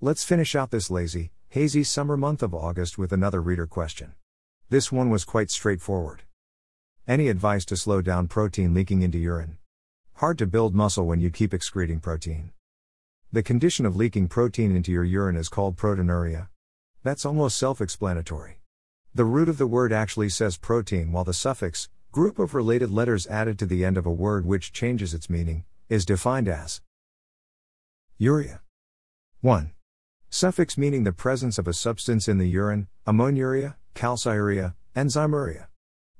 Let's finish out this lazy, hazy summer month of August with another reader question. This one was quite straightforward. Any advice to slow down protein leaking into urine? Hard to build muscle when you keep excreting protein. The condition of leaking protein into your urine is called proteinuria. That's almost self explanatory. The root of the word actually says protein, while the suffix, group of related letters added to the end of a word which changes its meaning, is defined as uria. 1. Suffix meaning the presence of a substance in the urine, ammonuria, calciuria, enzymuria.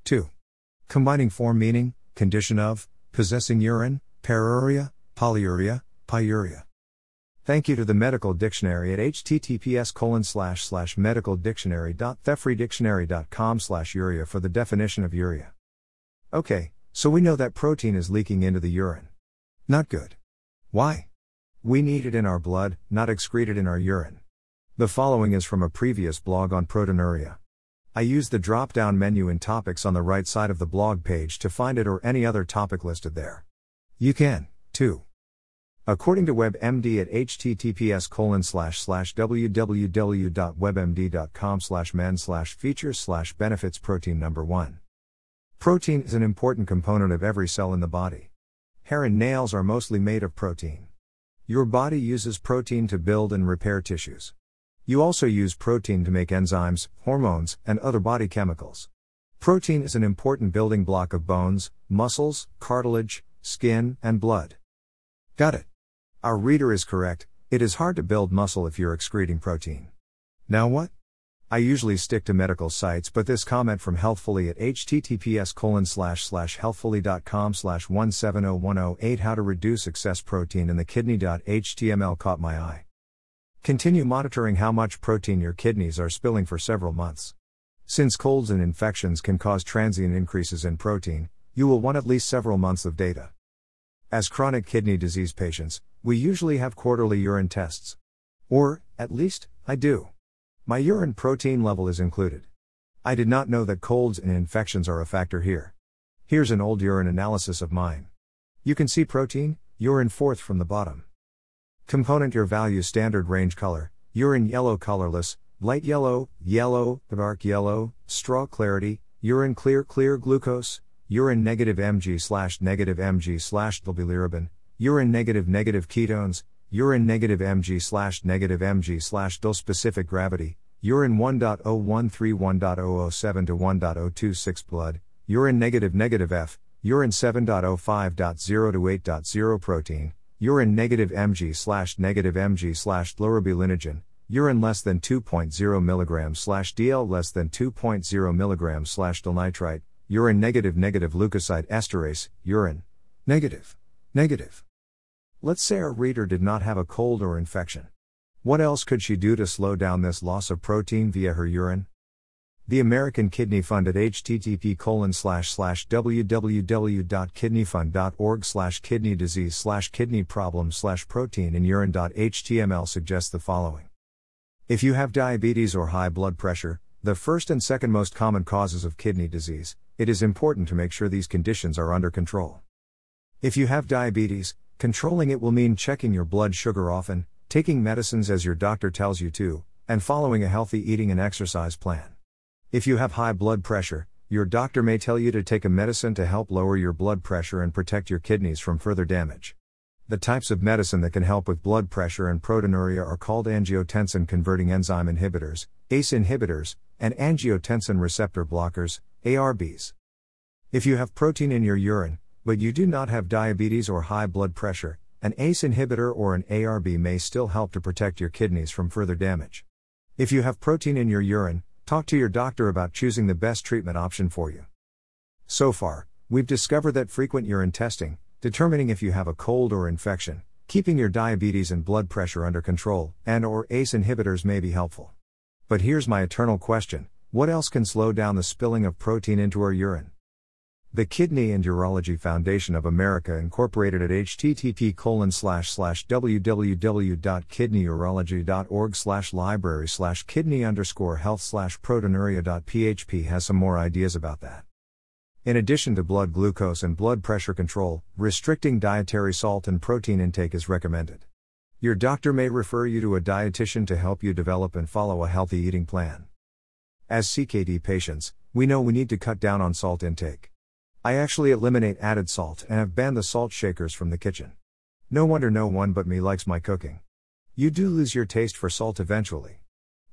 2. Combining form meaning, condition of, possessing urine, paruria, polyuria, pyuria. Thank you to the medical dictionary at https colon slash slash medicaldictionary.thefreedictionary.com slash uria for the definition of uria. Okay, so we know that protein is leaking into the urine. Not good. Why? We need it in our blood, not excreted in our urine. The following is from a previous blog on proteinuria. I use the drop down menu in topics on the right side of the blog page to find it or any other topic listed there. You can, too. According to WebMD at https www.webmd.com slash men slash features slash benefits protein number 1. Protein is an important component of every cell in the body. Hair and nails are mostly made of protein. Your body uses protein to build and repair tissues. You also use protein to make enzymes, hormones, and other body chemicals. Protein is an important building block of bones, muscles, cartilage, skin, and blood. Got it. Our reader is correct, it is hard to build muscle if you're excreting protein. Now what? I usually stick to medical sites, but this comment from Healthfully at https colon slash slash healthfully.com slash 170108 how to reduce excess protein in the kidney.html caught my eye. Continue monitoring how much protein your kidneys are spilling for several months. Since colds and infections can cause transient increases in protein, you will want at least several months of data. As chronic kidney disease patients, we usually have quarterly urine tests. Or, at least, I do. My urine protein level is included. I did not know that colds and infections are a factor here. Here's an old urine analysis of mine. You can see protein, urine fourth from the bottom. Component your value standard range color, urine yellow colorless, light yellow, yellow, dark yellow, straw clarity, urine clear clear glucose, urine negative mg slash negative mg slash bilirubin, urine negative negative ketones, urine negative mg slash negative mg slash dol specific gravity, urine 1.0131.007 to 1.026 blood, urine negative negative F, urine 7.05.0 to 8.0 protein, urine negative mg slash negative mg slash urobilinogen, urine less than 2.0 mg slash dl less than 2.0 mg slash dilnitrite, urine negative negative leukocyte esterase, urine negative, negative. Let's say our reader did not have a cold or infection. What else could she do to slow down this loss of protein via her urine? The American Kidney Fund at http www.kidneyfund.org slash kidney disease slash kidney problem slash protein in urine.html suggests the following. If you have diabetes or high blood pressure, the first and second most common causes of kidney disease, it is important to make sure these conditions are under control. If you have diabetes, controlling it will mean checking your blood sugar often, taking medicines as your doctor tells you to, and following a healthy eating and exercise plan. If you have high blood pressure, your doctor may tell you to take a medicine to help lower your blood pressure and protect your kidneys from further damage. The types of medicine that can help with blood pressure and proteinuria are called angiotensin converting enzyme inhibitors, ACE inhibitors, and angiotensin receptor blockers, ARBs. If you have protein in your urine, but you do not have diabetes or high blood pressure, an ACE inhibitor or an ARB may still help to protect your kidneys from further damage. If you have protein in your urine, Talk to your doctor about choosing the best treatment option for you. So far, we've discovered that frequent urine testing, determining if you have a cold or infection, keeping your diabetes and blood pressure under control, and or ACE inhibitors may be helpful. But here's my eternal question, what else can slow down the spilling of protein into our urine? The Kidney and Urology Foundation of America Incorporated at http www.kidneyurology.org slash library slash kidney underscore health slash proteinuria.php has some more ideas about that. In addition to blood glucose and blood pressure control, restricting dietary salt and protein intake is recommended. Your doctor may refer you to a dietitian to help you develop and follow a healthy eating plan. As CKD patients, we know we need to cut down on salt intake. I actually eliminate added salt and have banned the salt shakers from the kitchen. No wonder no one but me likes my cooking. You do lose your taste for salt eventually.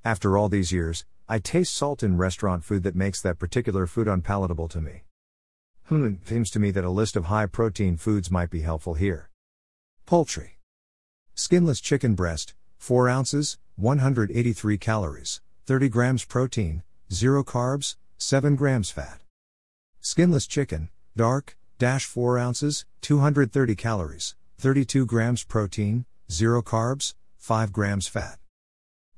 After all these years, I taste salt in restaurant food that makes that particular food unpalatable to me. Hmm, seems to me that a list of high protein foods might be helpful here. Poultry. Skinless chicken breast, 4 ounces, 183 calories, 30 grams protein, 0 carbs, 7 grams fat. Skinless chicken, dark, dash 4 ounces, 230 calories, 32 grams protein, 0 carbs, 5 grams fat.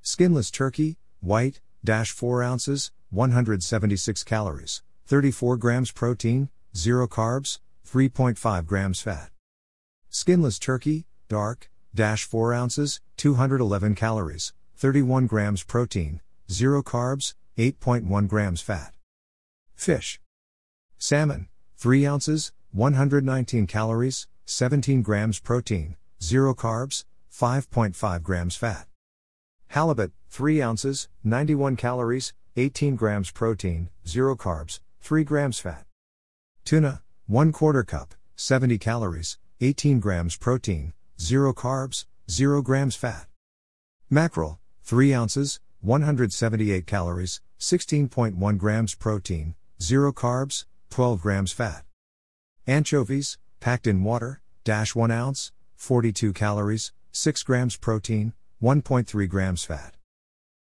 Skinless turkey, white, dash 4 ounces, 176 calories, 34 grams protein, 0 carbs, 3.5 grams fat. Skinless turkey, dark, dash 4 ounces, 211 calories, 31 grams protein, 0 carbs, 8.1 grams fat. Fish. Salmon, 3 ounces, 119 calories, 17 grams protein, 0 carbs, 5.5 grams fat. Halibut, 3 ounces, 91 calories, 18 grams protein, 0 carbs, 3 grams fat. Tuna, 1 quarter cup, 70 calories, 18 grams protein, 0 carbs, 0 grams fat. Mackerel, 3 ounces, 178 calories, 16.1 grams protein, 0 carbs, 12 grams fat. Anchovies, packed in water, dash 1 ounce, 42 calories, 6 grams protein, 1.3 grams fat.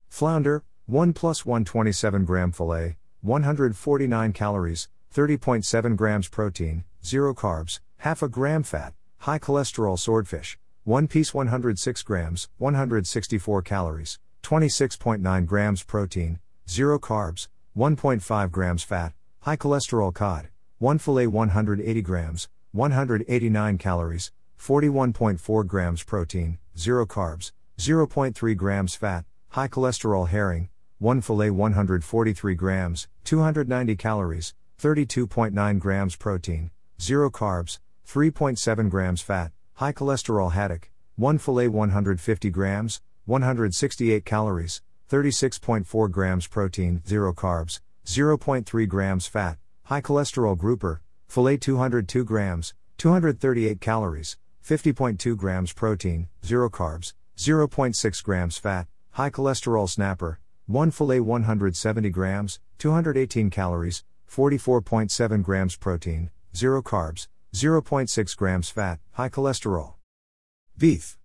Flounder, 1 plus 127 gram fillet, 149 calories, 30.7 grams protein, 0 carbs, half a gram fat, high cholesterol swordfish, 1 piece 106 grams, 164 calories, 26.9 grams protein, 0 carbs, 1.5 grams fat, high cholesterol cod, 1 fillet 180 grams, 189 calories, 41.4 grams protein, 0 carbs, 0.3 grams fat, high cholesterol herring, 1 fillet 143 grams, 290 calories, 32.9 grams protein, 0 carbs, 3.7 grams fat, high cholesterol haddock, 1 fillet 150 grams, 168 calories, 36.4 grams protein, 0 carbs, 0.3 grams fat, high cholesterol grouper, fillet 202 grams, 238 calories, 50.2 grams protein, 0 carbs, 0.6 grams fat, high cholesterol snapper, 1 fillet 170 grams, 218 calories, 44.7 grams protein, 0 carbs, 0.6 grams fat, high cholesterol. Beef.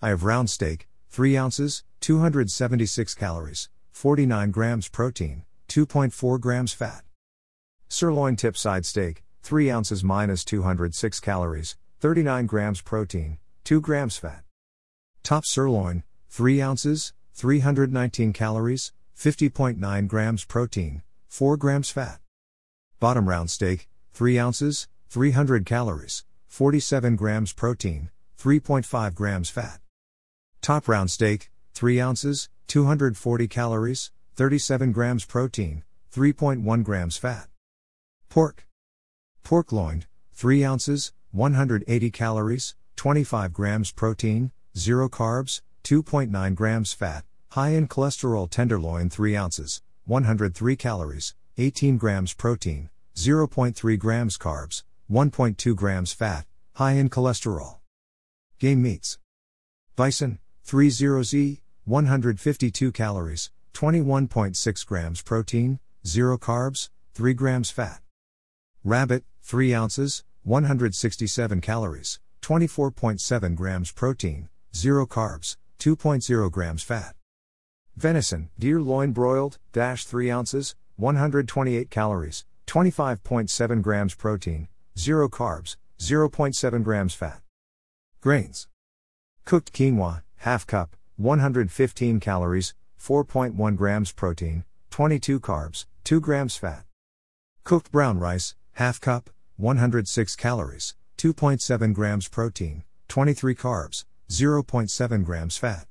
I have round steak, 3 ounces, 276 calories, 49 grams protein, 2.4 grams fat. Sirloin tip side steak, 3 ounces minus 206 calories, 39 grams protein, 2 grams fat. Top sirloin, 3 ounces, 319 calories, 50.9 grams protein, 4 grams fat. Bottom round steak, 3 ounces, 300 calories, 47 grams protein, 3.5 grams fat. Top round steak, 3 ounces, 240 calories, 37 grams protein, 3.1 grams fat. Pork. Pork loin, 3 ounces, 180 calories, 25 grams protein, 0 carbs, 2.9 grams fat, high in cholesterol tenderloin 3 ounces, 103 calories, 18 grams protein, 0.3 grams carbs, 1.2 grams fat, high in cholesterol. Game meats. Bison, 30Z, 152 calories, 21.6 grams protein, 0 carbs, 3 grams fat. Rabbit, 3 ounces, 167 calories, 24.7 grams protein, 0 carbs, 2.0 grams fat. Venison, deer loin broiled, dash 3 ounces, 128 calories, 25.7 grams protein, 0 carbs, 0.7 grams fat. Grains. Cooked quinoa, half cup, 115 calories, 4.1 grams protein, 22 carbs, 2 grams fat. Cooked brown rice, half cup, 106 calories, 2.7 grams protein, 23 carbs, 0.7 grams fat.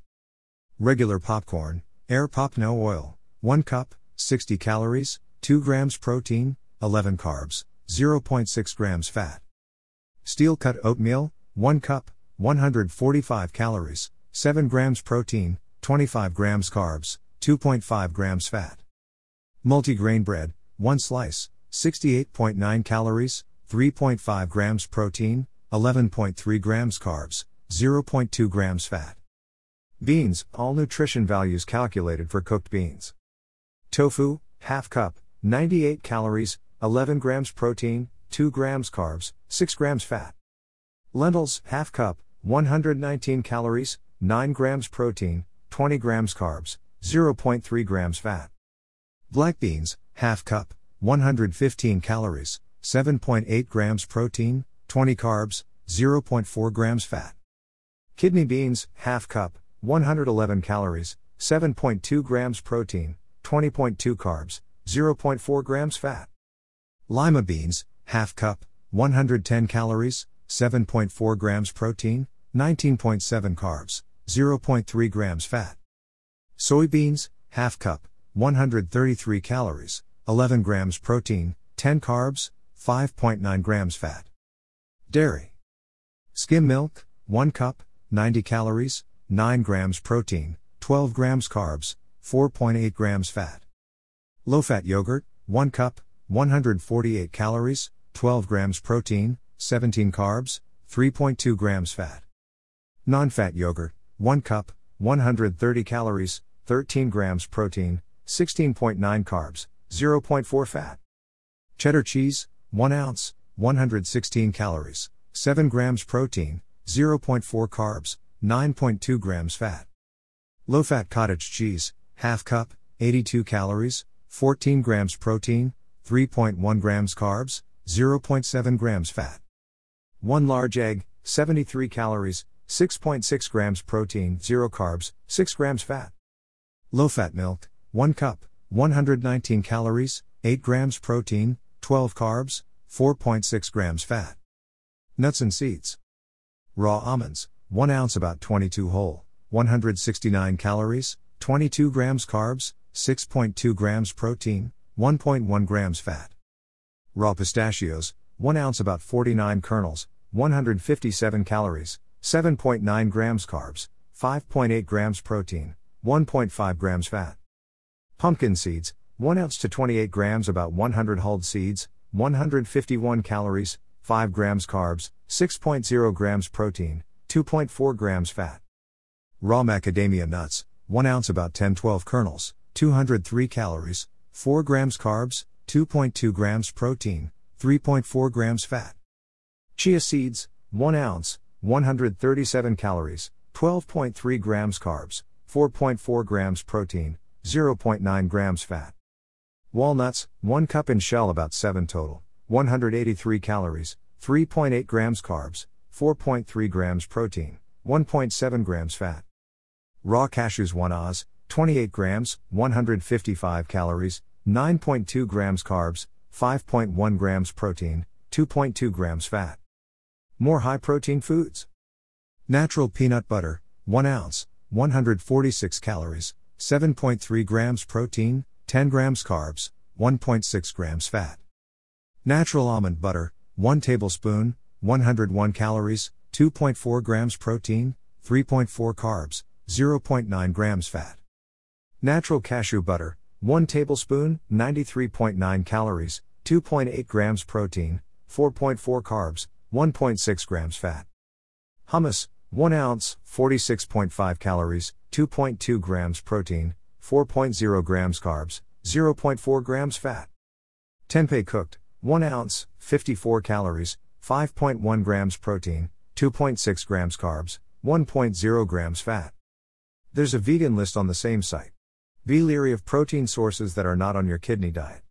Regular popcorn, air pop no oil, 1 cup, 60 calories, 2 grams protein, 11 carbs, 0.6 grams fat. Steel cut oatmeal, 1 cup, 145 calories, 7 grams protein, 25 grams carbs, 2.5 grams fat. Multigrain bread, 1 slice, 68.9 calories, 3.5 grams protein, 11.3 grams carbs, 0.2 grams fat. Beans, all nutrition values calculated for cooked beans. Tofu, half cup, 98 calories, 11 grams protein, 2 grams carbs, 6 grams fat. Lentils, half cup, 119 calories, 9 grams protein, 20 grams carbs, 0.3 grams fat. Black beans, half cup, 115 calories, 7.8 grams protein, 20 carbs, 0.4 grams fat. Kidney beans, half cup, 111 calories, 7.2 grams protein, 20.2 carbs, 0.4 grams fat. Lima beans, half cup, 110 calories, 7.4 grams protein, 19.7 carbs, 0.3 grams fat. Soybeans, half cup, 133 calories, 11 grams protein, 10 carbs, 5.9 grams fat. Dairy. Skim milk, 1 cup, 90 calories, 9 grams protein, 12 grams carbs, 4.8 grams fat. Low fat yogurt, 1 cup, 148 calories, 12 grams protein, 17 carbs, 3.2 grams fat. Non fat yogurt, 1 cup, 130 calories, 13 grams protein, 16.9 carbs, 0.4 fat. Cheddar cheese, 1 ounce, 116 calories, 7 grams protein, 0.4 carbs, 9.2 grams fat. Low fat cottage cheese, half cup, 82 calories, 14 grams protein, 3.1 grams carbs, 0.7 grams fat. 1 large egg, 73 calories, 6.6 grams protein, 0 carbs, 6 grams fat. Low fat milk, 1 cup, 119 calories, 8 grams protein, 12 carbs, 4.6 grams fat. Nuts and seeds. Raw almonds, 1 ounce about 22 whole, 169 calories, 22 grams carbs, 6.2 grams protein, 1.1 grams fat. Raw pistachios, 1 ounce about 49 kernels, 157 calories, 7.9 grams carbs, 5.8 grams protein, 1.5 grams fat. Pumpkin seeds, 1 ounce to 28 grams about 100 hulled seeds, 151 calories, 5 grams carbs, 6.0 grams protein, 2.4 grams fat. Raw macadamia nuts, 1 ounce about 10 12 kernels, 203 calories, 4 grams carbs, 2.2 grams protein, 3.4 grams fat. Chia seeds, 1 ounce, 137 calories, 12.3 grams carbs, 4.4 grams protein, 0.9 grams fat. Walnuts, 1 cup in shell about 7 total, 183 calories, 3.8 grams carbs, 4.3 grams protein, 1.7 grams fat. Raw cashews 1 oz, 28 grams, 155 calories, 9.2 grams carbs, 5.1 grams protein, 2.2 grams fat. More high protein foods. Natural peanut butter, 1 ounce, 146 calories, 7.3 grams protein, 10 grams carbs, 1.6 grams fat. Natural almond butter, 1 tablespoon, 101 calories, 2.4 grams protein, 3.4 carbs, 0.9 grams fat. Natural cashew butter, 1 tablespoon, 93.9 calories, 2.8 grams protein, 4.4 carbs, 1.6 grams fat. Hummus, 1 ounce, 46.5 calories, 2.2 grams protein, 4.0 grams carbs, 0.4 grams fat. Tempeh cooked, 1 ounce, 54 calories, 5.1 grams protein, 2.6 grams carbs, 1.0 grams fat. There's a vegan list on the same site. Be leery of protein sources that are not on your kidney diet.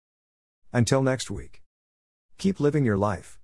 Until next week. Keep living your life.